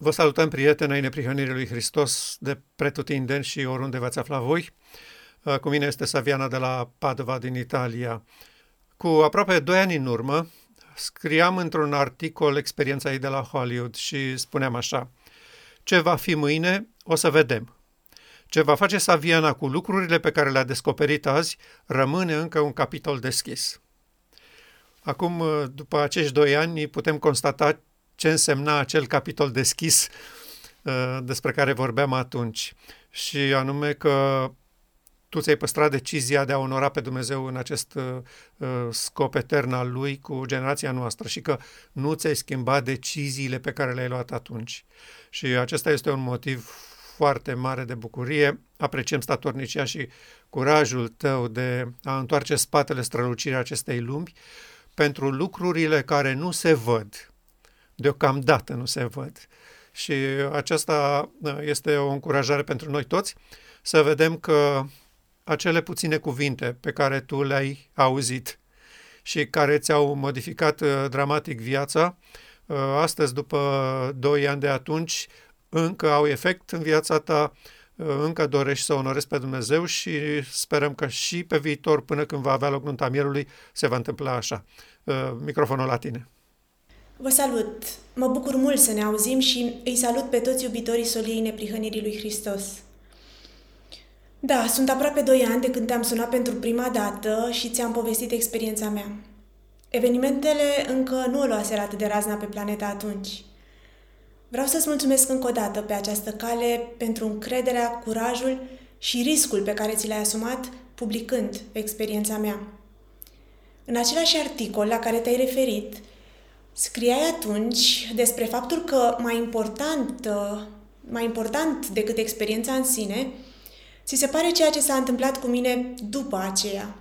Vă salutăm, prieteni ai neprihănirii lui Hristos de pretutindeni și oriunde v-ați afla voi. Uh, cu mine este Saviana de la Padova din Italia. Cu aproape doi ani în urmă, scriam într-un articol experiența ei de la Hollywood și spuneam așa, ce va fi mâine, o să vedem. Ce va face Saviana cu lucrurile pe care le-a descoperit azi, rămâne încă un capitol deschis. Acum, uh, după acești doi ani, putem constata ce însemna acel capitol deschis uh, despre care vorbeam atunci. Și anume că tu ți-ai păstrat decizia de a onora pe Dumnezeu în acest uh, uh, scop etern al Lui cu generația noastră și că nu ți-ai schimbat deciziile pe care le-ai luat atunci. Și acesta este un motiv foarte mare de bucurie. Apreciem statornicia și curajul tău de a întoarce spatele strălucirii acestei lumi pentru lucrurile care nu se văd, deocamdată nu se văd. Și aceasta uh, este o încurajare pentru noi toți să vedem că acele puține cuvinte pe care tu le-ai auzit și care ți-au modificat uh, dramatic viața, uh, astăzi, după doi ani de atunci, încă au efect în viața ta, încă dorești să onorezi pe Dumnezeu și sperăm că și pe viitor, până când va avea loc nunta mierului, se va întâmpla așa. Microfonul la tine. Vă salut! Mă bucur mult să ne auzim și îi salut pe toți iubitorii soliei neprihănirii lui Hristos. Da, sunt aproape doi ani de când te-am sunat pentru prima dată și ți-am povestit experiența mea. Evenimentele încă nu o luaseră atât de razna pe planeta atunci. Vreau să-ți mulțumesc încă o dată pe această cale pentru încrederea, curajul și riscul pe care ți l-ai asumat publicând experiența mea. În același articol la care te-ai referit, Scriai atunci despre faptul că mai important, uh, mai important decât experiența în sine, ți se pare ceea ce s-a întâmplat cu mine după aceea.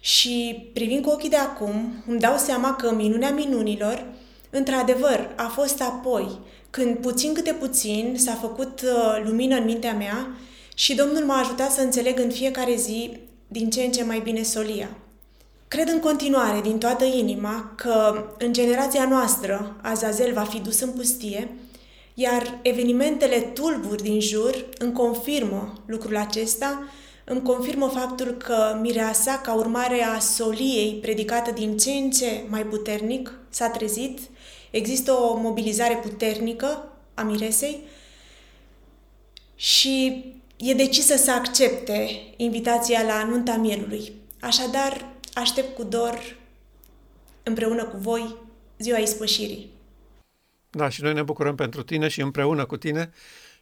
Și privind cu ochii de acum, îmi dau seama că minunea minunilor, într-adevăr, a fost apoi, când puțin câte puțin s-a făcut uh, lumină în mintea mea și Domnul m-a ajutat să înțeleg în fiecare zi din ce în ce mai bine solia. Cred în continuare, din toată inima, că în generația noastră Azazel va fi dus în pustie, iar evenimentele tulburi din jur îmi confirmă lucrul acesta, îmi confirmă faptul că mireasa, ca urmare a soliei predicată din ce în ce mai puternic, s-a trezit, există o mobilizare puternică a miresei și e decisă să accepte invitația la nunta mielului. Așadar, Aștept cu dor, împreună cu voi, ziua ispășirii. Da, și noi ne bucurăm pentru tine și împreună cu tine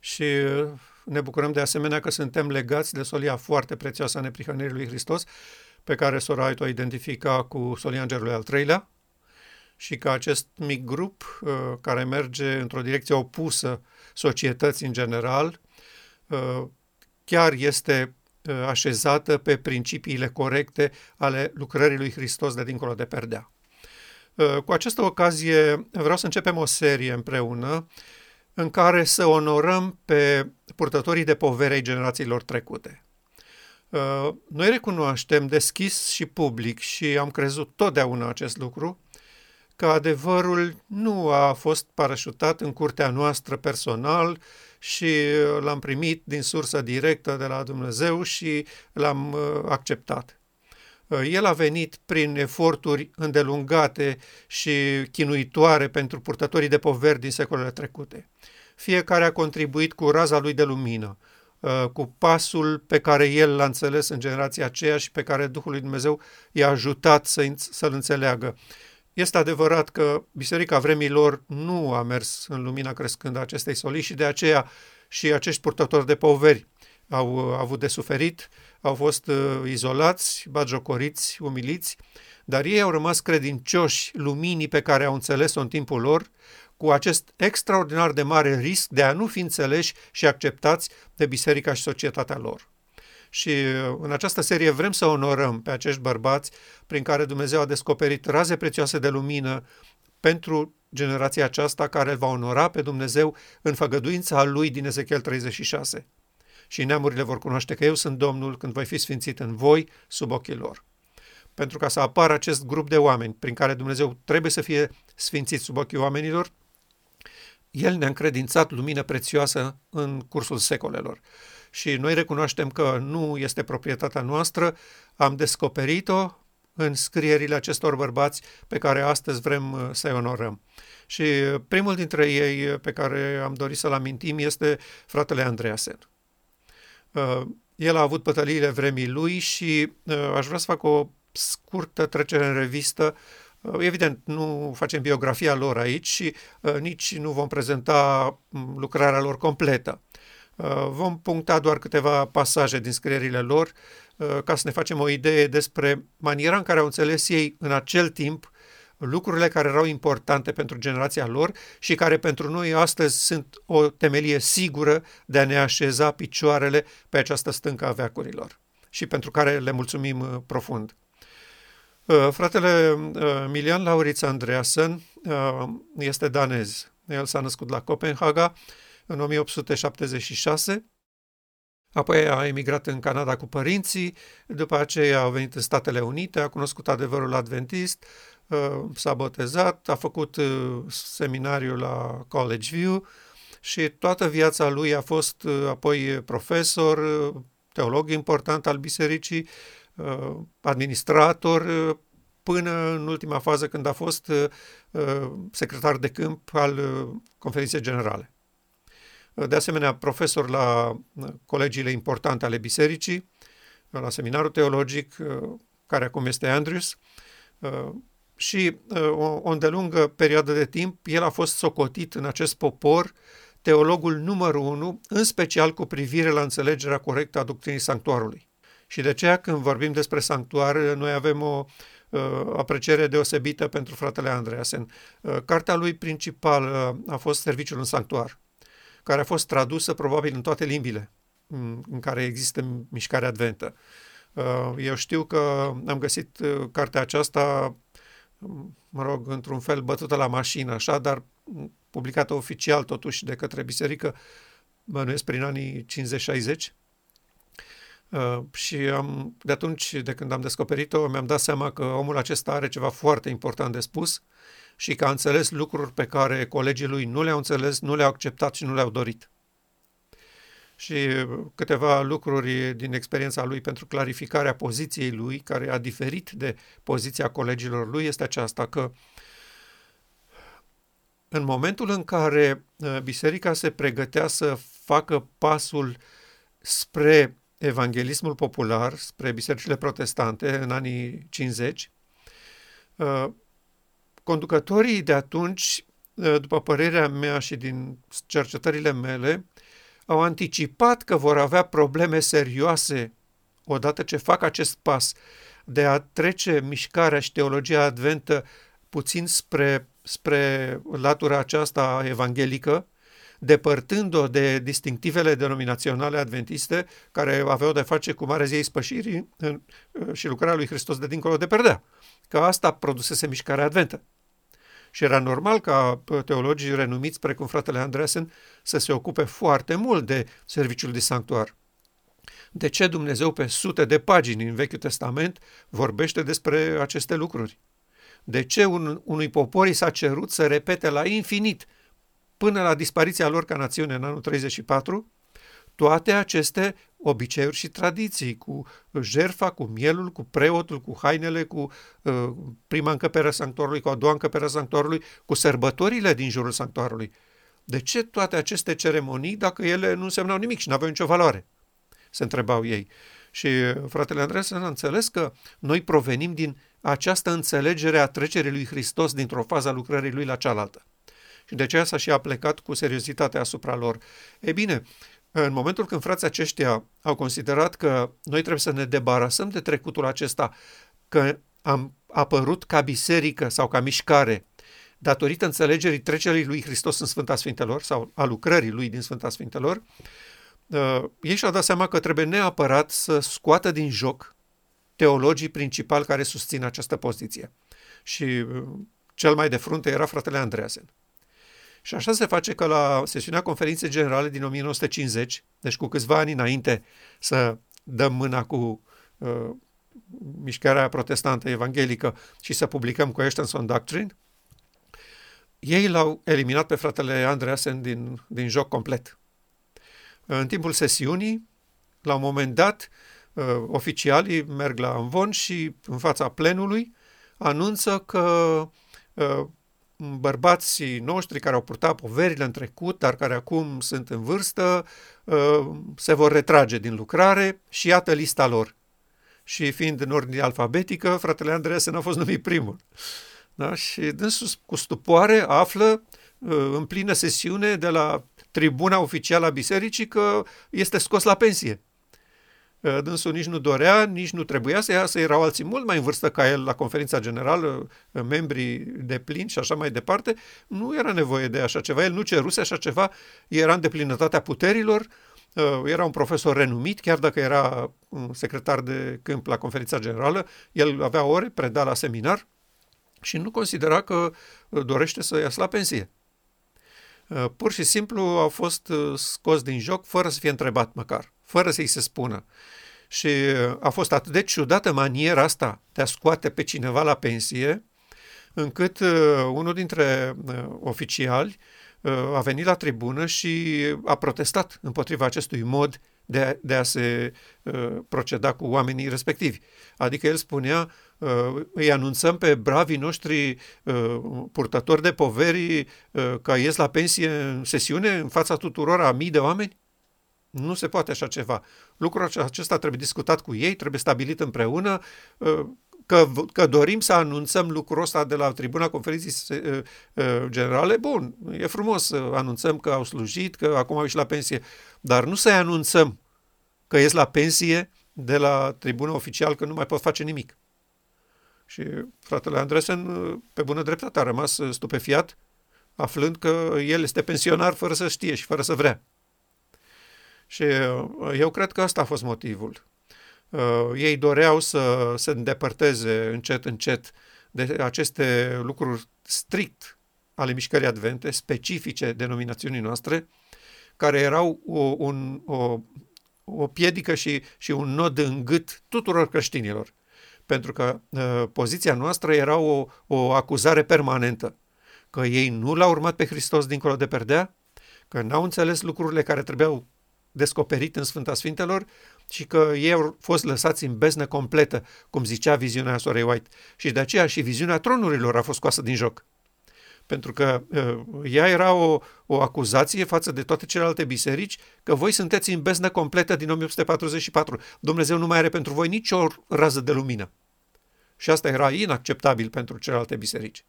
și uh, ne bucurăm de asemenea că suntem legați de solia foarte prețioasă a neprihănirii lui Hristos, pe care sora o identifica cu solia Îngerului al treilea, și că acest mic grup uh, care merge într-o direcție opusă societății în general, uh, chiar este Uh, așezată pe principiile corecte ale lucrării lui Hristos de dincolo de perdea. Uh, cu această ocazie vreau să începem o serie împreună în care să onorăm pe purtătorii de povere ai generațiilor trecute. Uh, noi recunoaștem deschis și public și am crezut totdeauna acest lucru, că adevărul nu a fost parașutat în curtea noastră personal și uh, l-am primit din sursă directă de la Dumnezeu și l-am uh, acceptat. Uh, el a venit prin eforturi îndelungate și chinuitoare pentru purtătorii de poveri din secolele trecute. Fiecare a contribuit cu raza lui de lumină, cu pasul pe care el l-a înțeles în generația aceea și pe care Duhul lui Dumnezeu i-a ajutat să, să-l înțeleagă. Este adevărat că Biserica vremilor nu a mers în lumina crescând a acestei soli și de aceea și acești purtători de poveri au avut de suferit, au fost uh, izolați, bagiocoriți, umiliți, dar ei au rămas credincioși luminii pe care au înțeles-o în timpul lor, cu acest extraordinar de mare risc de a nu fi înțeleși și acceptați de biserica și societatea lor. Și uh, în această serie vrem să onorăm pe acești bărbați prin care Dumnezeu a descoperit raze prețioase de lumină pentru generația aceasta care va onora pe Dumnezeu în făgăduința lui din Ezechiel 36. Și neamurile vor cunoaște că eu sunt Domnul când voi fi sfințit în voi sub ochii lor. Pentru ca să apară acest grup de oameni prin care Dumnezeu trebuie să fie sfințit sub ochii oamenilor, el ne-a încredințat lumină prețioasă în cursul secolelor. Și noi recunoaștem că nu este proprietatea noastră, am descoperit-o în scrierile acestor bărbați pe care astăzi vrem uh, să-i onorăm. Și primul dintre ei pe care am dorit să-l amintim este fratele Andreasen. Uh, el a avut pătăliile vremii lui și uh, aș vrea să fac o scurtă trecere în revistă Evident, nu facem biografia lor aici și nici nu vom prezenta mm, lucrarea lor completă. Vom puncta doar câteva pasaje din scrierile lor ca să ne facem o idee despre maniera în care au înțeles ei în acel timp lucrurile care erau importante pentru generația lor și care pentru noi astăzi sunt o temelie sigură de a ne așeza picioarele pe această stâncă a veacurilor și pentru care le mulțumim profund. Uh, fratele uh, Milian Lauritz Andreasen uh, este danez. El s-a născut la Copenhaga în 1876, apoi a emigrat în Canada cu părinții, după aceea a venit în Statele Unite, a cunoscut adevărul adventist, s-a botezat, a făcut seminariul la College View și toată viața lui a fost apoi profesor, teolog important al bisericii, Uh, administrator uh, până în ultima fază când a fost uh, secretar de câmp al conferinței generale. De asemenea, profesor la colegiile importante ale bisericii, la seminarul teologic, care acum este Andrews, și o, o îndelungă perioadă de timp, el a fost socotit în acest popor teologul numărul unu, în special cu privire la înțelegerea corectă a doctrinii sanctuarului. Și de aceea când vorbim despre sanctuar, noi avem o uh, apreciere deosebită pentru fratele Andreasen. Uh, cartea lui principală a fost Serviciul în sanctuar, care a fost tradusă probabil în toate limbile în care există mișcarea adventă. Uh, eu știu că am găsit uh, cartea aceasta, mă rog, într-un fel bătută la mașină, așa, dar publicată oficial totuși de către biserică, bănuiesc prin anii 50-60, Uh, și am, de atunci, de când am descoperit-o, mi-am dat seama că omul acesta are ceva foarte important de spus și că a înțeles lucruri pe care colegii lui nu le-au înțeles, nu le-au acceptat și nu le-au dorit. Și câteva lucruri din experiența lui pentru clarificarea poziției lui, care a diferit de poziția colegilor lui, este aceasta că în momentul în care uh, biserica se pregătea să facă pasul spre evanghelismul popular spre bisericile protestante în anii 50, uh, conducătorii de atunci, uh, după părerea mea și din cercetările mele, au anticipat că vor avea probleme serioase odată ce fac acest pas de a trece mișcarea și teologia adventă puțin spre, spre latura aceasta evanghelică, depărtând-o de distinctivele denominaționale adventiste care aveau de face cu Marea Ziei Spășirii și lucrarea lui Hristos de dincolo de perdea. Că asta produsese mișcarea adventă. Și era normal ca teologii renumiți, precum fratele Andreasen, să se ocupe foarte mult de serviciul de sanctuar. De ce Dumnezeu pe sute de pagini în Vechiul Testament vorbește despre aceste lucruri? De ce un, unui popor i s-a cerut să repete la infinit până la dispariția lor ca națiune în anul 34, toate aceste obiceiuri și tradiții, cu jerfa, cu mielul, cu preotul, cu hainele, cu uh, prima încăpere a sanctuarului, cu a doua încăpere a sanctuarului, cu sărbătorile din jurul sanctuarului. De ce toate aceste ceremonii dacă ele nu însemnau nimic și nu aveau nicio valoare? Se întrebau ei. Și fratele Andreea a înțeles că noi provenim din această înțelegere a trecerii lui Hristos dintr-o fază a lucrării lui la cealaltă și de aceea s-a și aplecat cu seriozitate asupra lor. E bine, în momentul când frații aceștia au considerat că noi trebuie să ne debarasăm de trecutul acesta, că am apărut ca biserică sau ca mișcare, datorită înțelegerii trecerii lui Hristos în Sfânta Sfintelor sau a lucrării lui din Sfânta Sfintelor, uh, ei și-au dat seama că trebuie neapărat să scoată din joc teologii principali care susțin această poziție. Și uh, cel mai de frunte era fratele Andreasen. Și așa se face că la sesiunea conferinței generale din 1950, deci cu câțiva ani înainte să dăm mâna cu uh, mișcarea protestantă evanghelică și să publicăm Questions on Doctrine, ei l-au eliminat pe fratele Andreasen din, din joc complet. În timpul sesiunii, la un moment dat, uh, oficialii merg la învon și în fața plenului anunță că uh, bărbații noștri care au purtat poverile în trecut, dar care acum sunt în vârstă, uh, se vor retrage din lucrare și iată lista lor. Și fiind în ordine alfabetică, fratele Andreasen a fost numit primul. Da? Și dânsul cu stupoare află în plină sesiune de la tribuna oficială a bisericii că este scos la pensie. Dânsul nici nu dorea, nici nu trebuia să iasă, erau alții mult mai în vârstă ca el la conferința generală, membrii de plin și așa mai departe. Nu era nevoie de așa ceva, el nu ceruse așa ceva, era în deplinătatea puterilor, era un profesor renumit, chiar dacă era secretar de câmp la conferința generală, el avea ore, preda la seminar și nu considera că dorește să iasă la pensie. Uh, pur și simplu au fost uh, scos din joc fără să fie întrebat măcar, fără să-i se spună. Și uh, a fost atât de ciudată maniera asta de a scoate pe cineva la pensie, încât unul dintre oficiali a venit la tribună și a protestat împotriva acestui mod de, de a se uh, proceda cu oamenii respectivi. Adică el spunea, uh, îi anunțăm pe bravii noștri uh, purtători de poveri uh, că ies la pensie în sesiune în fața tuturor a mii de oameni? Nu se poate așa ceva. Lucrul acesta trebuie discutat cu ei, trebuie stabilit împreună. Uh, că, că dorim să anunțăm lucrul ăsta de la tribuna conferinței uh, uh, generale, bun, e frumos să anunțăm că au slujit, că acum au ieșit la pensie, dar nu să-i anunțăm că ies la pensie de la tribuna oficial că nu mai pot face nimic. Și fratele Andresen, pe bună dreptate, a rămas stupefiat, aflând că el este pensionar fără să știe și fără să vrea. Și uh, eu cred că asta a fost motivul. Uh, ei doreau să se îndepărteze încet, încet de aceste lucruri strict ale mișcării advente, specifice denominațiunii noastre, care erau o, un, o, o piedică și, și un nod în gât tuturor creștinilor. Pentru că uh, poziția noastră era o, o acuzare permanentă, că ei nu l-au urmat pe Hristos dincolo de perdea, că n-au înțeles lucrurile care trebuiau descoperit în Sfânta Sfintelor și că ei au fost lăsați în beznă completă, cum zicea viziunea Sorei White. Și de aceea și viziunea tronurilor a fost scoasă din joc. Pentru că uh, ea era o, o acuzație față de toate celelalte biserici că voi sunteți în beznă completă din 1844. Dumnezeu nu mai are pentru voi nicio rază de lumină. Și asta era inacceptabil pentru celelalte biserici.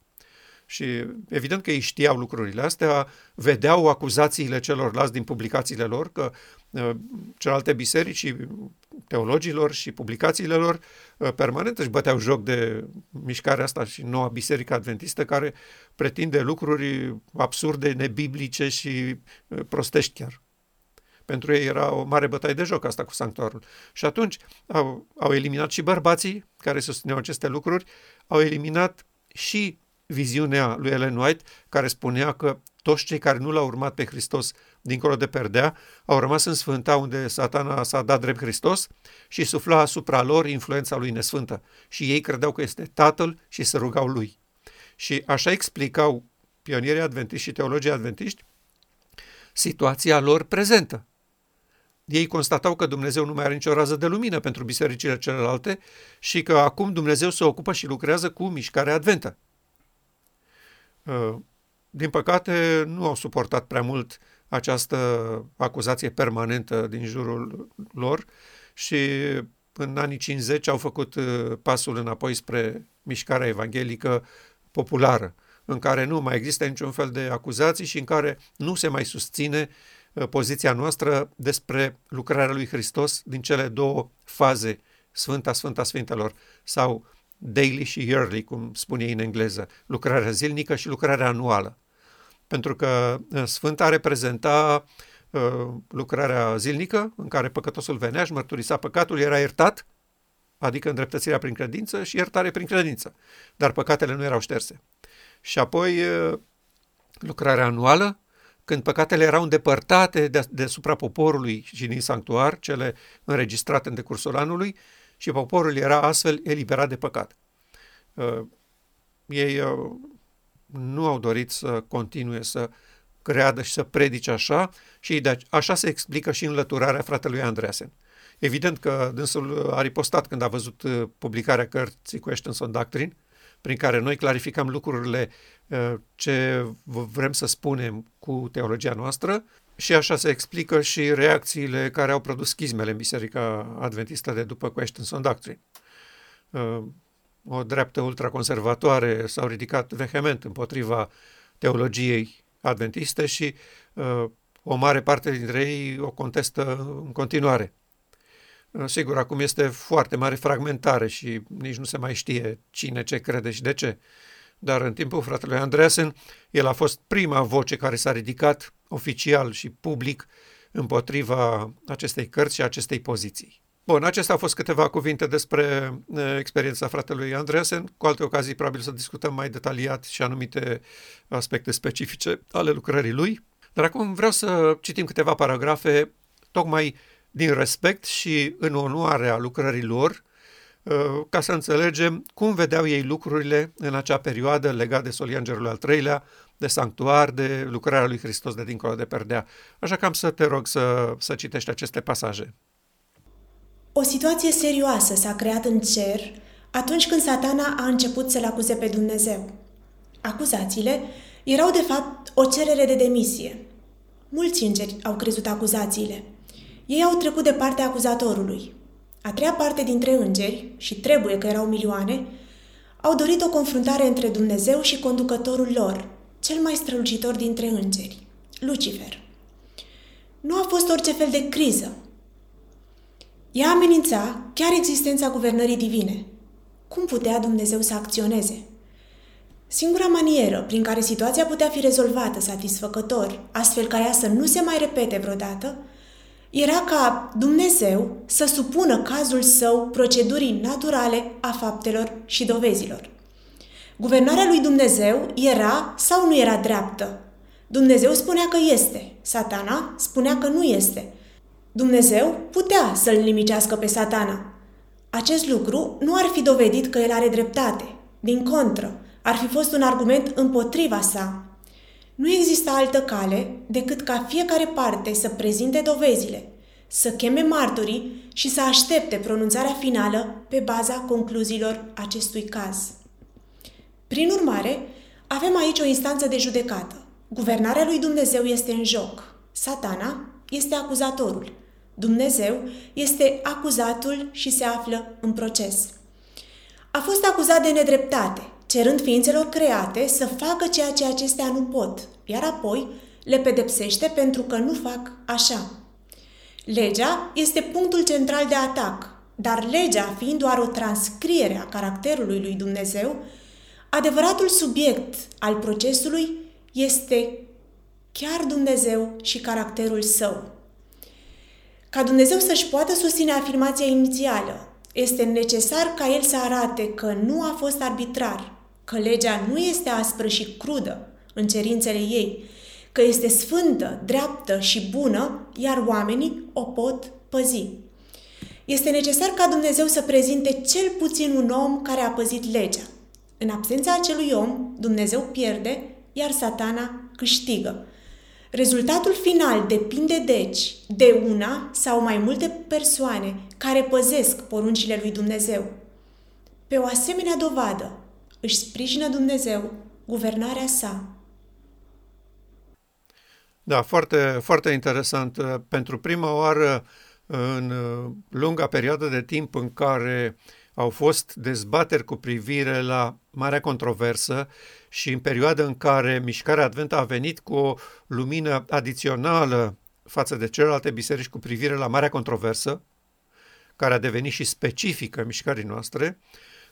Și evident că ei știau lucrurile astea, vedeau acuzațiile celorlalți din publicațiile lor, că uh, celelalte biserici și teologilor și publicațiile lor uh, permanent își băteau joc de mișcarea asta și noua biserică adventistă care pretinde lucruri absurde, nebiblice și uh, prostești chiar. Pentru ei era o mare bătaie de joc asta cu sanctuarul. Și atunci au, au eliminat și bărbații care susțineau aceste lucruri, au eliminat și viziunea lui Ellen White, care spunea că toți cei care nu l-au urmat pe Hristos dincolo de perdea, au rămas în sfânta unde satana s-a dat drept Hristos și sufla asupra lor influența lui nesfântă. Și ei credeau că este tatăl și se rugau lui. Și așa explicau pionierii adventiști și teologii adventiști situația lor prezentă. Ei constatau că Dumnezeu nu mai are nicio rază de lumină pentru bisericile celelalte și că acum Dumnezeu se ocupă și lucrează cu mișcarea adventă. Uh, din păcate, nu au suportat prea mult această acuzație permanentă din jurul lor și în anii 50 au făcut uh, pasul înapoi spre mișcarea evanghelică populară, în care nu mai există niciun fel de acuzații și în care nu se mai susține uh, poziția noastră despre lucrarea lui Hristos din cele două faze, Sfânta Sfânta Sfintelor, sau daily și yearly, cum spune ei în engleză, lucrarea zilnică și lucrarea anuală. Pentru că uh, Sfânta reprezenta uh, lucrarea zilnică, în care păcătosul venea și mărturisa păcatul, era iertat, adică îndreptățirea prin credință și iertare prin credință. Dar păcatele nu erau șterse. Și apoi uh, lucrarea anuală, când păcatele erau îndepărtate de, deasupra poporului și din sanctuar, cele înregistrate în decursul anului, și poporul era astfel eliberat de păcat. Uh, ei uh, nu au dorit să continue să creadă și să predice așa și de așa se explică și înlăturarea fratelui Andreasen. Evident că dânsul a ripostat când a văzut uh, publicarea cărții Questions on Doctrine, prin care noi clarificăm lucrurile uh, ce vrem să spunem cu teologia noastră și așa se explică și reacțiile care au produs schizmele în Biserica Adventistă de după Questions on Doctrine. Uh, o dreaptă ultraconservatoare s-au ridicat vehement împotriva teologiei adventiste și o mare parte dintre ei o contestă în continuare. Sigur, acum este foarte mare fragmentare și nici nu se mai știe cine ce crede și de ce. Dar în timpul fratelui Andreasen, el a fost prima voce care s-a ridicat oficial și public împotriva acestei cărți și acestei poziții. Bun, acestea au fost câteva cuvinte despre experiența fratelui Andreasen. Cu alte ocazii, probabil să discutăm mai detaliat și anumite aspecte specifice ale lucrării lui. Dar acum vreau să citim câteva paragrafe tocmai din respect și în onoarea lucrării lor, uh, ca să înțelegem cum vedeau ei lucrurile în acea perioadă legate de Soliangerul al III-lea, de sanctuar, de lucrarea lui Hristos de dincolo de perdea. Așa că am să te rog să, să citești aceste pasaje. O situație serioasă s-a creat în cer atunci când satana a început să-L acuze pe Dumnezeu. Acuzațiile erau de fapt o cerere de demisie. Mulți îngeri au crezut acuzațiile – ei au trecut de partea acuzatorului. A treia parte dintre îngeri, și trebuie că erau milioane, au dorit o confruntare între Dumnezeu și conducătorul lor, cel mai strălucitor dintre îngeri, Lucifer. Nu a fost orice fel de criză. Ea amenința chiar existența guvernării divine. Cum putea Dumnezeu să acționeze? Singura manieră prin care situația putea fi rezolvată satisfăcător, astfel ca ea să nu se mai repete vreodată, era ca Dumnezeu să supună cazul său procedurii naturale a faptelor și dovezilor. Guvernarea lui Dumnezeu era sau nu era dreaptă? Dumnezeu spunea că este, satana spunea că nu este. Dumnezeu putea să-l nimicească pe satana. Acest lucru nu ar fi dovedit că el are dreptate. Din contră, ar fi fost un argument împotriva sa, nu există altă cale decât ca fiecare parte să prezinte dovezile, să cheme martorii și să aștepte pronunțarea finală pe baza concluziilor acestui caz. Prin urmare, avem aici o instanță de judecată. Guvernarea lui Dumnezeu este în joc. Satana este acuzatorul. Dumnezeu este acuzatul și se află în proces. A fost acuzat de nedreptate, cerând ființelor create să facă ceea ce acestea nu pot, iar apoi le pedepsește pentru că nu fac așa. Legea este punctul central de atac, dar legea fiind doar o transcriere a caracterului lui Dumnezeu, adevăratul subiect al procesului este chiar Dumnezeu și caracterul său. Ca Dumnezeu să-și poată susține afirmația inițială, este necesar ca el să arate că nu a fost arbitrar, că legea nu este aspră și crudă în cerințele ei, că este sfântă, dreaptă și bună, iar oamenii o pot păzi. Este necesar ca Dumnezeu să prezinte cel puțin un om care a păzit legea. În absența acelui om, Dumnezeu pierde, iar satana câștigă. Rezultatul final depinde deci de una sau mai multe persoane care păzesc poruncile lui Dumnezeu. Pe o asemenea dovadă, își sprijină Dumnezeu guvernarea sa. Da, foarte, foarte interesant. Pentru prima oară în lunga perioadă de timp în care au fost dezbateri cu privire la marea controversă și în perioada în care mișcarea Advent a venit cu o lumină adițională față de celelalte biserici cu privire la marea controversă, care a devenit și specifică mișcării noastre,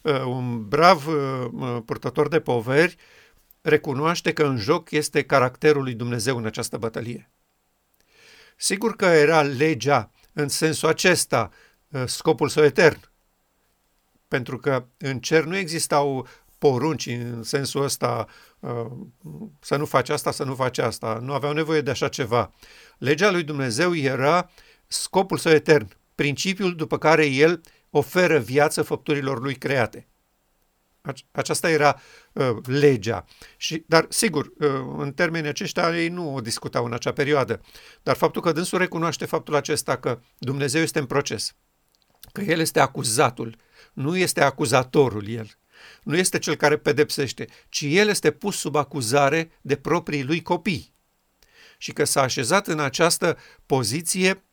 Uh, un brav uh, purtător de poveri recunoaște că în joc este caracterul lui Dumnezeu în această bătălie. Sigur că era legea în sensul acesta uh, scopul său etern, pentru că în cer nu existau porunci în sensul ăsta să nu faci asta, să nu faci asta. Nu aveau nevoie de așa ceva. Legea lui Dumnezeu era scopul său etern, principiul după care el oferă viață făpturilor lui create. Aceasta era uh, legea. Și, dar, sigur, uh, în termenii aceștia ei nu o discutau în acea perioadă. Dar faptul că dânsul recunoaște faptul acesta că Dumnezeu este în proces, că El este acuzatul, nu este acuzatorul El, nu este cel care pedepsește, ci El este pus sub acuzare de proprii lui copii. Și că s-a așezat în această poziție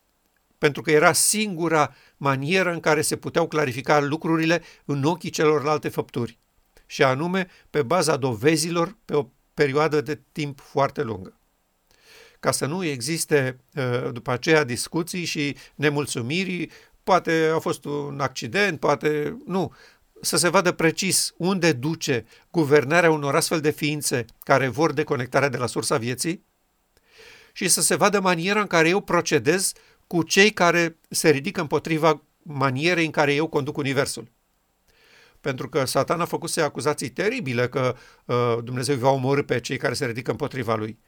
pentru că era singura manieră în care se puteau clarifica lucrurile în ochii celorlalte făpturi, și anume pe baza dovezilor pe o perioadă de timp foarte lungă. Ca să nu existe uh, după aceea discuții și nemulțumiri, poate a fost un accident, poate nu, să se vadă precis unde duce guvernarea unor astfel de ființe care vor deconectarea de la sursa vieții și să se vadă maniera în care eu procedez cu cei care se ridică împotriva manierei în care eu conduc universul. Pentru că Satan a făcut să acuzații teribile că uh, Dumnezeu va omorâ pe cei care se ridică împotriva lui.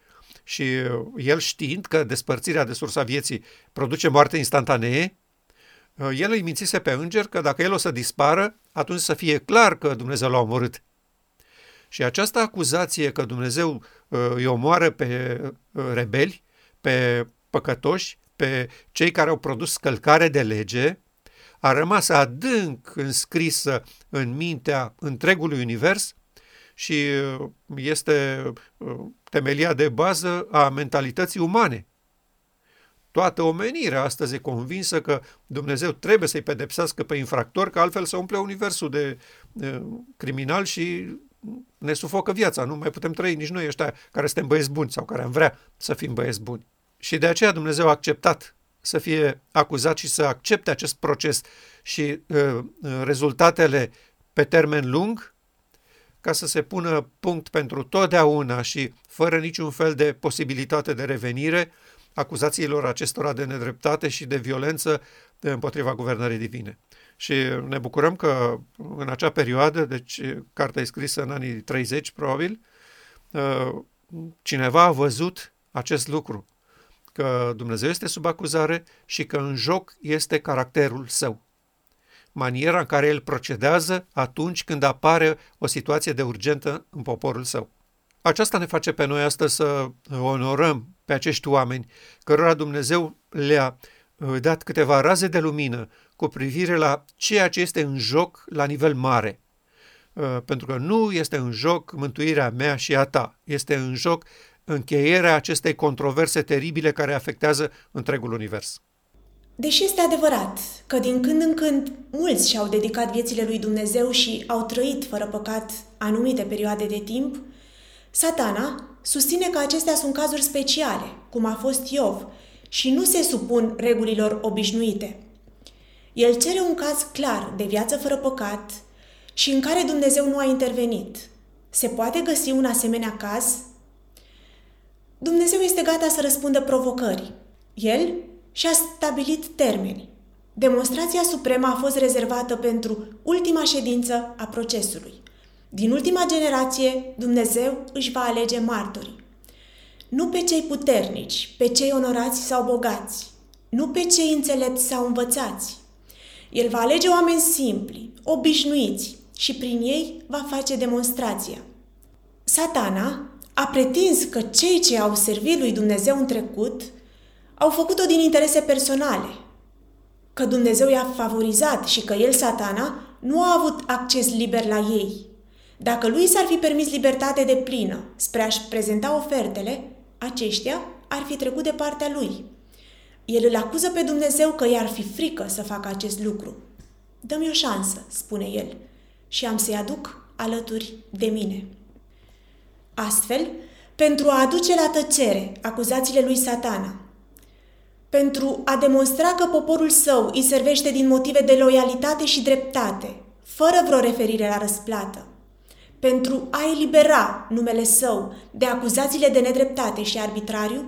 Și uh, el știind că despărțirea de sursa vieții produce moarte instantanee, uh, el îi mințise pe înger că dacă el o să dispară, atunci să fie clar că Dumnezeu l-a omorât. Și această acuzație că Dumnezeu uh, îi omoară pe uh, rebeli, pe păcătoși, pe cei care au produs scălcare de lege, a rămas adânc înscrisă în mintea întregului univers și uh, este uh, temelia de bază a mentalității umane. Toată omenirea astăzi e convinsă că Dumnezeu trebuie să-i pedepsească pe infractor, că altfel să umple universul de, de criminal și ne sufocă viața. Nu mai putem trăi nici noi ăștia care suntem băieți buni sau care am vrea să fim băieți buni. Și de aceea Dumnezeu a acceptat să fie acuzat și să accepte acest proces și uh, rezultatele pe termen lung, ca să se pună punct pentru totdeauna și fără niciun fel de posibilitate de revenire acuzațiilor acestora de nedreptate și de violență împotriva guvernării divine. Și ne bucurăm că în acea perioadă, deci cartea e scrisă în anii 30 probabil, uh, cineva a văzut acest lucru că Dumnezeu este sub acuzare și că în joc este caracterul său. Maniera în care el procedează atunci când apare o situație de urgentă în poporul său. Aceasta ne face pe noi astăzi să onorăm pe acești oameni cărora Dumnezeu le-a uh, dat câteva raze de lumină cu privire la ceea ce este în joc la nivel mare. Uh, pentru că nu este în joc mântuirea mea și a ta, este în joc încheierea acestei controverse teribile care afectează întregul univers. Deși este adevărat că din când în când mulți și-au dedicat viețile lui Dumnezeu și au trăit fără păcat anumite perioade de timp, satana susține că acestea sunt cazuri speciale, cum a fost Iov, și nu se supun regulilor obișnuite. El cere un caz clar de viață fără păcat și în care Dumnezeu nu a intervenit. Se poate găsi un asemenea caz Dumnezeu este gata să răspundă provocării. El și-a stabilit termeni. Demonstrația supremă a fost rezervată pentru ultima ședință a procesului. Din ultima generație, Dumnezeu își va alege martorii. Nu pe cei puternici, pe cei onorați sau bogați, nu pe cei înțelepți sau învățați. El va alege oameni simpli, obișnuiți și prin ei va face demonstrația. Satana a pretins că cei ce au servit lui Dumnezeu în trecut au făcut-o din interese personale, că Dumnezeu i-a favorizat și că el, satana, nu a avut acces liber la ei. Dacă lui s-ar fi permis libertate de plină spre a-și prezenta ofertele, aceștia ar fi trecut de partea lui. El îl acuză pe Dumnezeu că i-ar fi frică să facă acest lucru. Dă-mi o șansă, spune el, și am să-i aduc alături de mine. Astfel, pentru a aduce la tăcere acuzațiile lui satana, pentru a demonstra că poporul său îi servește din motive de loialitate și dreptate, fără vreo referire la răsplată, pentru a elibera numele său de acuzațiile de nedreptate și arbitrariu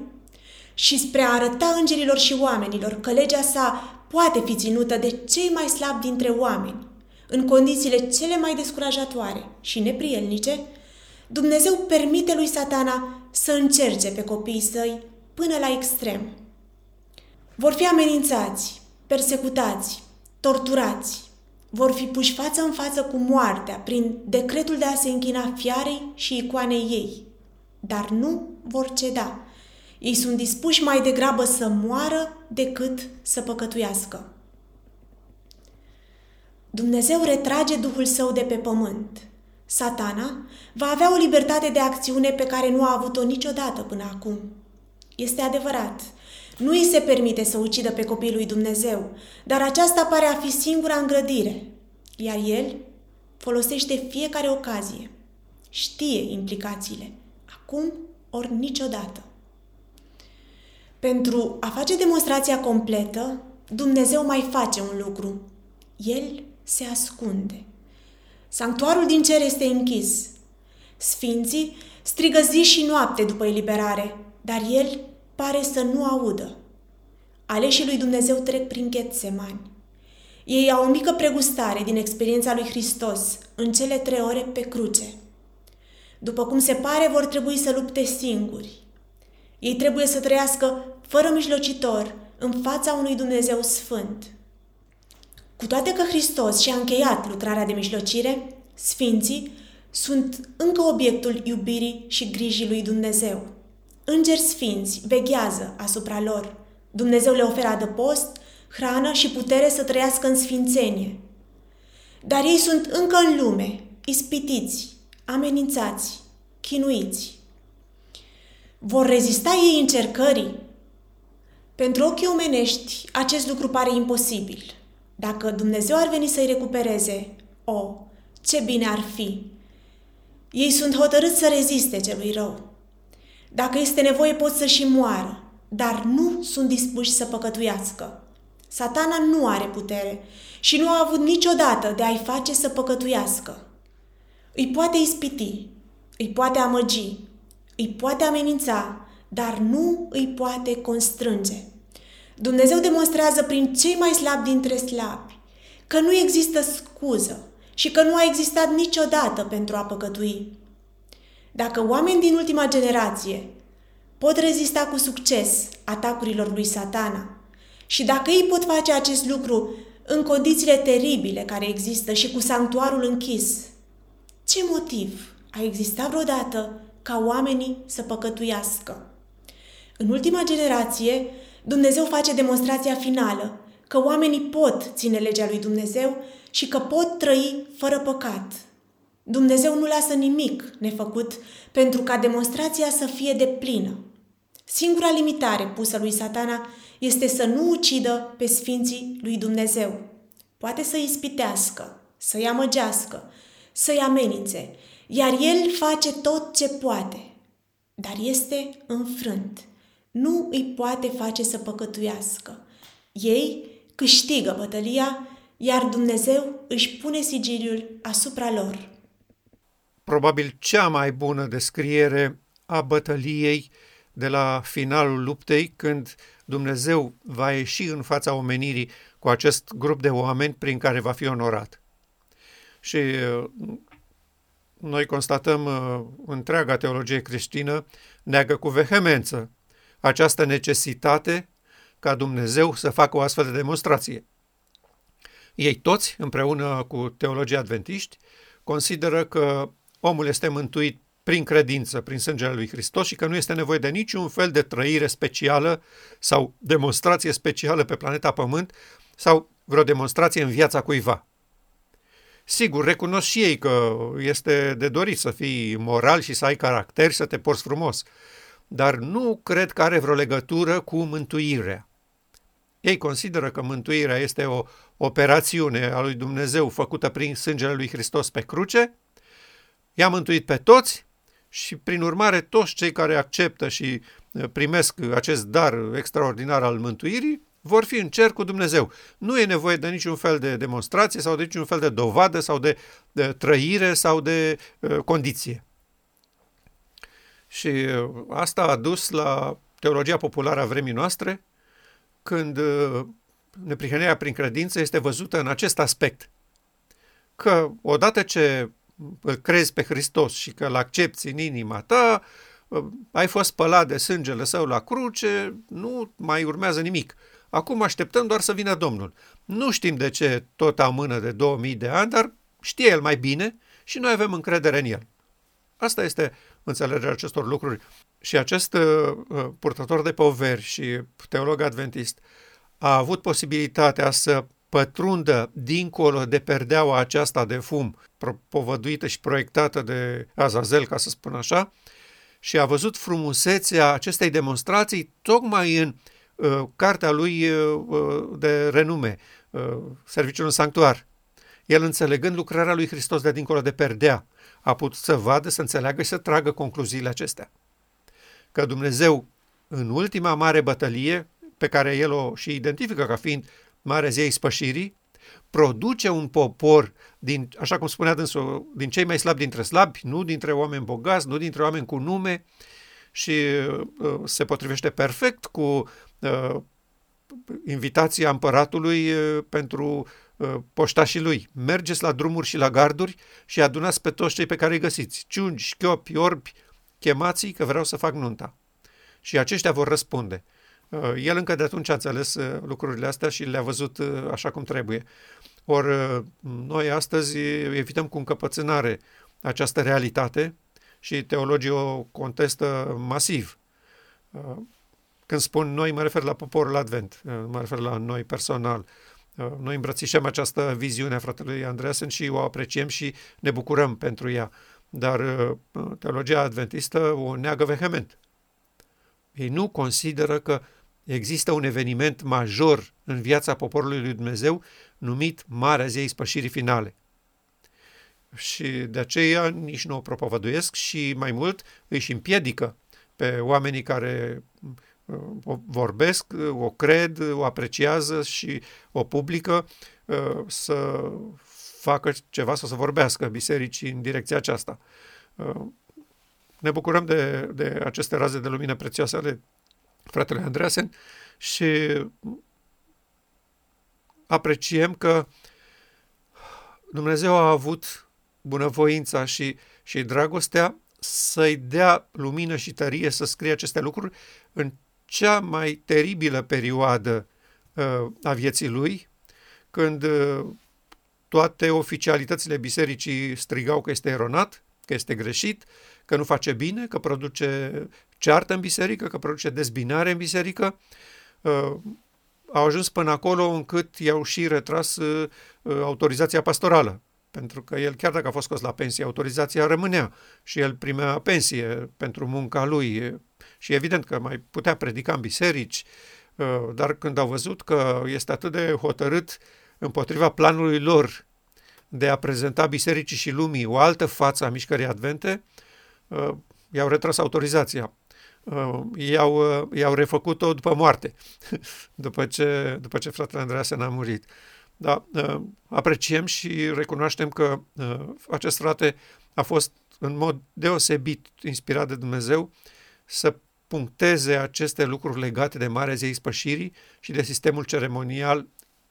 și spre a arăta îngerilor și oamenilor că legea sa poate fi ținută de cei mai slabi dintre oameni, în condițiile cele mai descurajatoare și neprielnice, Dumnezeu permite lui satana să încerce pe copiii săi până la extrem. Vor fi amenințați, persecutați, torturați, vor fi puși față în față cu moartea prin decretul de a se închina fiarei și icoanei ei, dar nu vor ceda. Ei sunt dispuși mai degrabă să moară decât să păcătuiască. Dumnezeu retrage Duhul Său de pe pământ. Satana va avea o libertate de acțiune pe care nu a avut-o niciodată până acum. Este adevărat, nu îi se permite să ucidă pe copilul lui Dumnezeu, dar aceasta pare a fi singura îngrădire, iar el folosește fiecare ocazie. Știe implicațiile, acum ori niciodată. Pentru a face demonstrația completă, Dumnezeu mai face un lucru. El se ascunde. Sanctuarul din cer este închis. Sfinții strigă zi și noapte după eliberare, dar el pare să nu audă. Aleșii lui Dumnezeu trec prin Ghetsemani. Ei au o mică pregustare din experiența lui Hristos în cele trei ore pe cruce. După cum se pare, vor trebui să lupte singuri. Ei trebuie să trăiască fără mijlocitor în fața unui Dumnezeu sfânt. Cu toate că Hristos și-a încheiat lucrarea de mijlocire, sfinții sunt încă obiectul iubirii și grijii lui Dumnezeu. Îngeri sfinți veghează asupra lor. Dumnezeu le oferă adăpost, hrană și putere să trăiască în sfințenie. Dar ei sunt încă în lume, ispitiți, amenințați, chinuiți. Vor rezista ei încercării? Pentru ochii omenești, acest lucru pare imposibil. Dacă Dumnezeu ar veni să-i recupereze, o, ce bine ar fi! Ei sunt hotărâți să reziste celui rău. Dacă este nevoie, pot să și moară, dar nu sunt dispuși să păcătuiască. Satana nu are putere și nu a avut niciodată de a-i face să păcătuiască. Îi poate ispiti, îi poate amăgi, îi poate amenința, dar nu îi poate constrânge. Dumnezeu demonstrează prin cei mai slabi dintre slabi că nu există scuză și că nu a existat niciodată pentru a păcătui. Dacă oameni din ultima generație pot rezista cu succes atacurilor lui satana și dacă ei pot face acest lucru în condițiile teribile care există și cu sanctuarul închis, ce motiv a existat vreodată ca oamenii să păcătuiască? În ultima generație, Dumnezeu face demonstrația finală că oamenii pot ține legea lui Dumnezeu și că pot trăi fără păcat. Dumnezeu nu lasă nimic nefăcut pentru ca demonstrația să fie de plină. Singura limitare pusă lui satana este să nu ucidă pe sfinții lui Dumnezeu. Poate să-i ispitească, să-i amăgească, să-i amenințe, iar el face tot ce poate. Dar este înfrânt. Nu îi poate face să păcătuiască. Ei câștigă bătălia, iar Dumnezeu își pune sigiliul asupra lor. Probabil cea mai bună descriere a bătăliei de la finalul luptei, când Dumnezeu va ieși în fața omenirii cu acest grup de oameni prin care va fi onorat. Și uh, noi constatăm uh, întreaga teologie creștină neagă cu vehemență această necesitate ca Dumnezeu să facă o astfel de demonstrație. Ei toți, împreună cu teologii adventiști, consideră că omul este mântuit prin credință, prin sângele lui Hristos și că nu este nevoie de niciun fel de trăire specială sau demonstrație specială pe planeta Pământ sau vreo demonstrație în viața cuiva. Sigur, recunosc și ei că este de dorit să fii moral și să ai caracter și să te porți frumos, dar nu cred că are vreo legătură cu mântuirea. Ei consideră că mântuirea este o operațiune a lui Dumnezeu făcută prin sângele lui Hristos pe cruce, i-a mântuit pe toți și, prin urmare, toți cei care acceptă și uh, primesc acest dar extraordinar al mântuirii vor fi în cer cu Dumnezeu. Nu e nevoie de niciun fel de demonstrație sau de niciun fel de dovadă sau de, de trăire sau de uh, condiție. Și uh, asta a dus la teologia populară a vremii noastre, când uh, neprihănirea prin credință este văzută în acest aspect. Că odată ce îl crezi pe Hristos și că îl accepti în inima ta, uh, ai fost spălat de sângele său la cruce, nu mai urmează nimic. Acum așteptăm doar să vină Domnul. Nu știm de ce tot amână de 2000 de ani, dar știe El mai bine și noi avem încredere în El. Asta este înțelegerea acestor lucruri. Și acest uh, uh purtător de poveri și teolog adventist a avut posibilitatea să pătrundă dincolo de perdeaua aceasta de fum, povăduită și proiectată de Azazel, ca să spun așa, și a văzut frumusețea acestei demonstrații tocmai în uh, cartea lui uh, uh, de renume, uh, Serviciul în Sanctuar. El, înțelegând lucrarea lui Hristos de dincolo de perdea, a putut să vadă, să înțeleagă și să tragă concluziile acestea. Că Dumnezeu, în ultima mare bătălie, pe care el o și identifică ca fiind mare zei spășirii, produce un popor, din, așa cum spunea dânsul, din cei mai slabi dintre slabi, nu dintre oameni bogați, nu dintre oameni cu nume și uh, se potrivește perfect cu uh, invitația împăratului uh, pentru uh, poștașii lui. Mergeți la drumuri și la garduri și adunați pe toți cei pe care îi găsiți, ciungi, șchiopi, orbi, chemați că vreau să fac nunta. Și aceștia vor răspunde. Uh, el încă de atunci a înțeles uh, lucrurile astea și le-a văzut uh, așa cum trebuie. Ori noi astăzi evităm cu încăpățânare această realitate și teologii o contestă masiv. Când spun noi, mă refer la poporul Advent, mă refer la noi personal. Noi îmbrățișăm această viziune a fratelui Andreasen și o apreciem și ne bucurăm pentru ea. Dar teologia adventistă o neagă vehement. Ei nu consideră că există un eveniment major în viața poporului lui Dumnezeu numit Marea Zei Spășirii Finale. Și de aceea nici nu o propovăduiesc și mai mult își împiedică pe oamenii care uh, o vorbesc, o cred, o apreciază și o publică uh, să facă ceva sau să vorbească bisericii în direcția aceasta. Uh, ne bucurăm de, de aceste raze de lumină prețioase ale fratele Andreasen și apreciem că Dumnezeu a avut bunăvoința și, și dragostea să-i dea lumină și tărie să scrie aceste lucruri în cea mai teribilă perioadă uh, a vieții lui, când uh, toate oficialitățile bisericii strigau că este eronat, că este greșit, că nu face bine, că produce ceartă în biserică, că produce dezbinare în biserică. Uh, au ajuns până acolo încât i-au și retras uh, autorizația pastorală. Pentru că el, chiar dacă a fost scos la pensie, autorizația rămânea și el primea pensie pentru munca lui. Și evident că mai putea predica în biserici, uh, dar când au văzut că este atât de hotărât împotriva planului lor de a prezenta bisericii și lumii o altă față a mișcării advente, i-au retras autorizația. Uh, i-au, uh, i-au refăcut-o după moarte, după ce, după ce fratele Andreasen a murit. Da, uh, apreciem și recunoaștem că acest frate a fost în mod deosebit inspirat de Dumnezeu să puncteze aceste lucruri legate de Marea Zei Spășirii și de sistemul ceremonial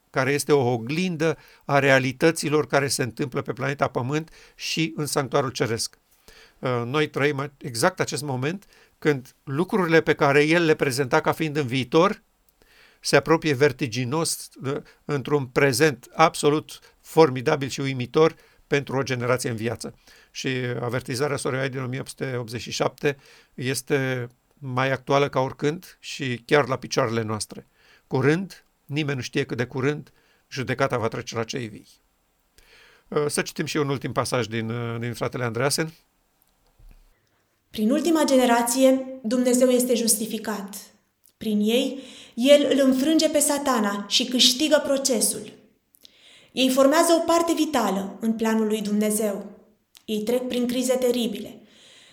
care este o oglindă a realităților care se întâmplă pe planeta Pământ și în sanctuarul ceresc. Noi trăim exact acest moment când lucrurile pe care el le prezenta ca fiind în viitor se apropie vertiginos uh, într-un prezent absolut formidabil și uimitor pentru o generație în viață. Și avertizarea Soreai din 1887 este mai actuală ca oricând și chiar la picioarele noastre. Curând, nimeni nu știe cât de curând, judecata va trece la cei vii. Uh, să citim și un ultim pasaj din, uh, din fratele Andreasen, prin ultima generație, Dumnezeu este justificat. Prin ei, El îl înfrânge pe satana și câștigă procesul. Ei formează o parte vitală în planul lui Dumnezeu. Ei trec prin crize teribile.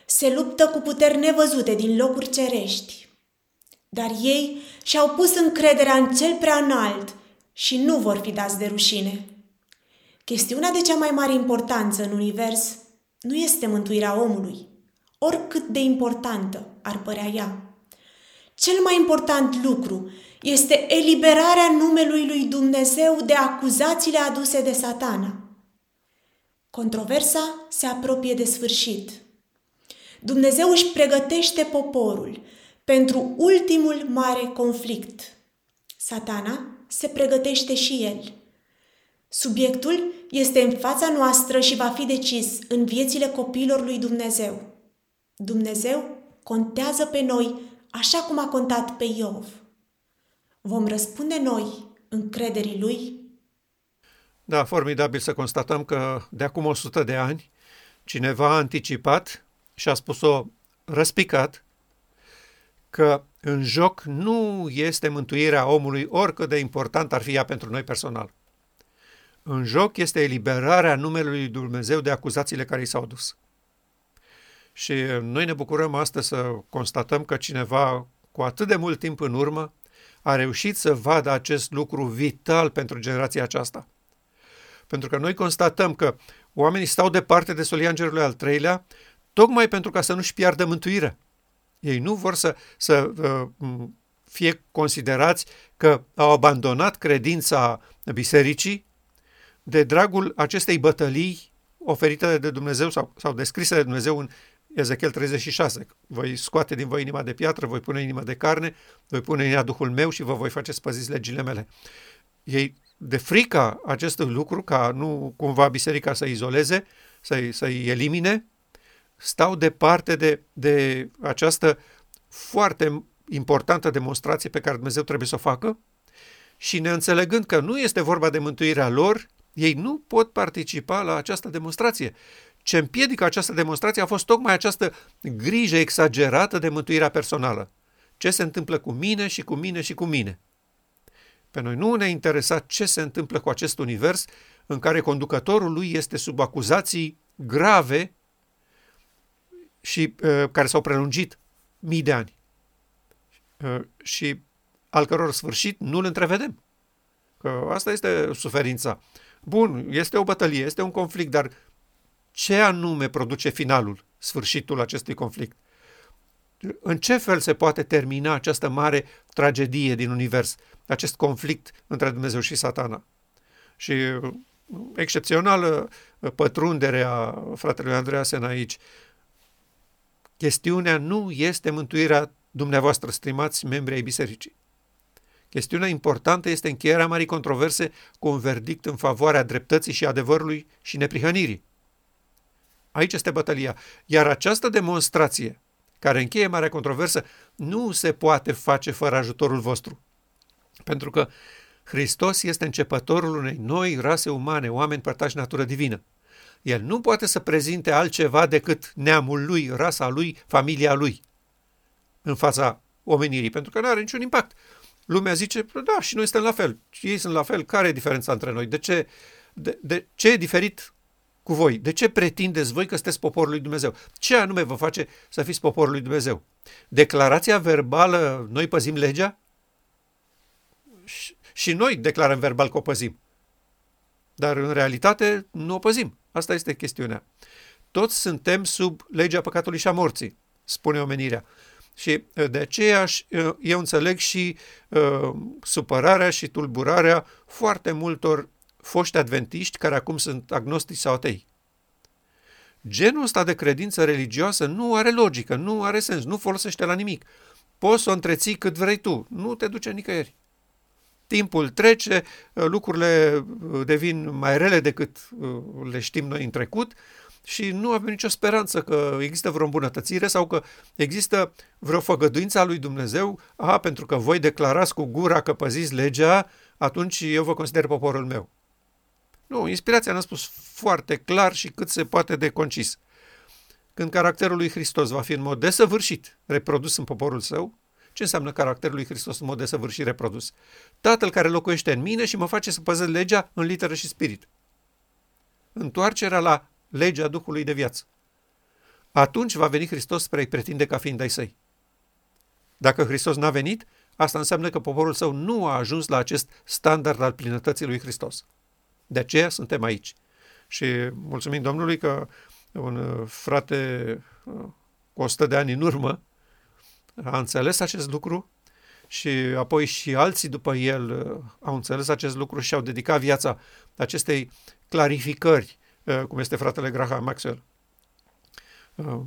Se luptă cu puteri nevăzute din locuri cerești. Dar ei și-au pus încrederea în cel prea înalt și nu vor fi dați de rușine. Chestiunea de cea mai mare importanță în univers nu este mântuirea omului, oricât de importantă ar părea ea. Cel mai important lucru este eliberarea numelui lui Dumnezeu de acuzațiile aduse de satana. Controversa se apropie de sfârșit. Dumnezeu își pregătește poporul pentru ultimul mare conflict. Satana se pregătește și el. Subiectul este în fața noastră și va fi decis în viețile copiilor lui Dumnezeu. Dumnezeu contează pe noi așa cum a contat pe Iov. Vom răspunde noi încrederii lui? Da, formidabil să constatăm că de acum 100 de ani cineva a anticipat și a spus-o răspicat că în joc nu este mântuirea omului, oricât de important ar fi ea pentru noi personal. În joc este eliberarea numelui lui Dumnezeu de acuzațiile care i s-au dus. Și noi ne bucurăm astăzi să constatăm că cineva cu atât de mult timp în urmă a reușit să vadă acest lucru vital pentru generația aceasta. Pentru că noi constatăm că oamenii stau departe de solia îngerului al treilea, tocmai pentru ca să nu-și piardă mântuirea. Ei nu vor să, să uh, fie considerați că au abandonat credința bisericii de dragul acestei bătălii oferite de Dumnezeu sau, sau descrise de Dumnezeu în Ezechiel 36. Voi scoate din voi inima de piatră, voi pune inima de carne, voi pune în ea Duhul meu și vă voi face spăziți legile mele. Ei, de frica acestui lucru, ca nu cumva biserica să izoleze, să-i, să-i elimine, stau departe de, de această foarte importantă demonstrație pe care Dumnezeu trebuie să o facă și neînțelegând că nu este vorba de mântuirea lor, ei nu pot participa la această demonstrație. Ce împiedică această demonstrație a fost tocmai această grijă exagerată de mântuirea personală. Ce se întâmplă cu mine și cu mine și cu mine. Pe noi nu ne interesa ce se întâmplă cu acest univers în care conducătorul lui este sub acuzații grave și uh, care s-au prelungit mii de ani uh, și al căror sfârșit nu-l întrevedem. Că asta este suferința. Bun, este o bătălie, este un conflict, dar ce anume produce finalul, sfârșitul acestui conflict? În ce fel se poate termina această mare tragedie din univers, acest conflict între Dumnezeu și satana? Și uh, excepțională uh, pătrundere a fratelui Andreasen aici. Chestiunea nu este mântuirea dumneavoastră, stimați membri ai bisericii. Chestiunea importantă este încheierea marii controverse cu un verdict în favoarea dreptății și adevărului și neprihănirii. Aici este bătălia. Iar această demonstrație care încheie marea controversă nu se poate face fără ajutorul vostru. Pentru că Hristos este începătorul unei noi rase umane, oameni părtași natură divină. El nu poate să prezinte altceva decât neamul lui, rasa lui, familia lui în fața omenirii, pentru că nu are niciun impact. Lumea zice, da, și noi suntem la fel, ei sunt la fel, care e diferența între noi? De ce, de, de ce e diferit cu voi? De ce pretindeți voi că sunteți poporul lui Dumnezeu? Ce anume vă face să fiți poporul lui Dumnezeu? Declarația verbală, noi păzim legea? Și, și noi declarăm verbal că o păzim. Dar în realitate nu o păzim. Asta este chestiunea. Toți suntem sub legea păcatului și a morții, spune omenirea. Și uh, de aceea uh, eu înțeleg și uh, supărarea și tulburarea foarte multor foști adventiști care acum sunt agnostici sau atei. Genul ăsta de credință religioasă nu are logică, nu are sens, nu folosește la nimic. Poți să o întreții cât vrei tu, nu te duce nicăieri. Timpul trece, lucrurile devin mai rele decât le știm noi în trecut și nu avem nicio speranță că există vreo îmbunătățire sau că există vreo făgăduință a lui Dumnezeu, a, pentru că voi declarați cu gura că păziți legea, atunci eu vă consider poporul meu. Nu, inspirația ne-a spus foarte clar și cât se poate de concis. Când caracterul lui Hristos va fi în mod desăvârșit reprodus în poporul său, ce înseamnă caracterul lui Hristos în mod desăvârșit reprodus? Tatăl care locuiește în mine și mă face să păzesc legea în literă și spirit. Întoarcerea la legea Duhului de viață. Atunci va veni Hristos spre a-i pretinde ca fiind ai săi. Dacă Hristos n-a venit, asta înseamnă că poporul său nu a ajuns la acest standard al plinătății lui Hristos. De aceea suntem aici. Și mulțumim Domnului că un uh, frate uh, cu 100 de ani în urmă a înțeles acest lucru și apoi și alții după el uh, au înțeles acest lucru și au dedicat viața acestei clarificări Uh, cum este fratele Graham Maxwell. Uh,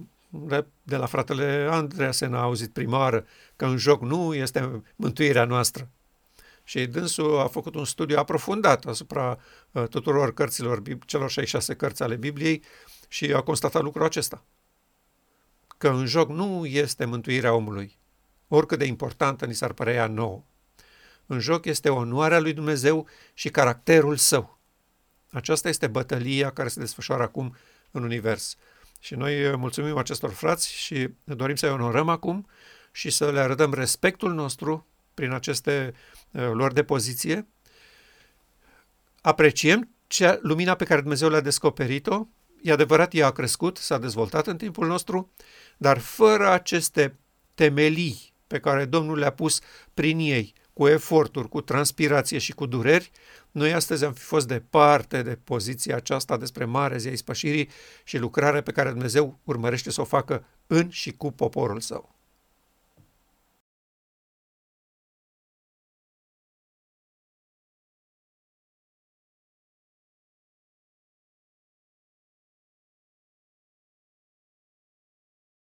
de la fratele Andreea se a auzit prima oară că în joc nu este mântuirea noastră, Și dânsul a făcut un studiu aprofundat asupra uh, tuturor cărților, celor 66 cărți ale Bibliei și a constatat lucrul acesta. Că în joc nu este mântuirea omului, oricât de importantă ni s-ar părea nouă. În joc este onoarea lui Dumnezeu și caracterul său. Aceasta este bătălia care se desfășoară acum în univers. Și noi uh, mulțumim acestor frați și ne dorim să-i onorăm acum și să le arătăm respectul nostru prin aceste uh, luări de poziție. Apreciem cea, lumina pe care Dumnezeu le-a descoperit-o. E adevărat, ea a crescut, s-a dezvoltat în timpul nostru, dar fără aceste temelii pe care Domnul le-a pus prin ei, cu eforturi, cu transpirație și cu dureri, noi astăzi am fi fost departe de poziția aceasta despre mare zi a ispășirii și lucrarea pe care Dumnezeu urmărește să o facă în și cu poporul său.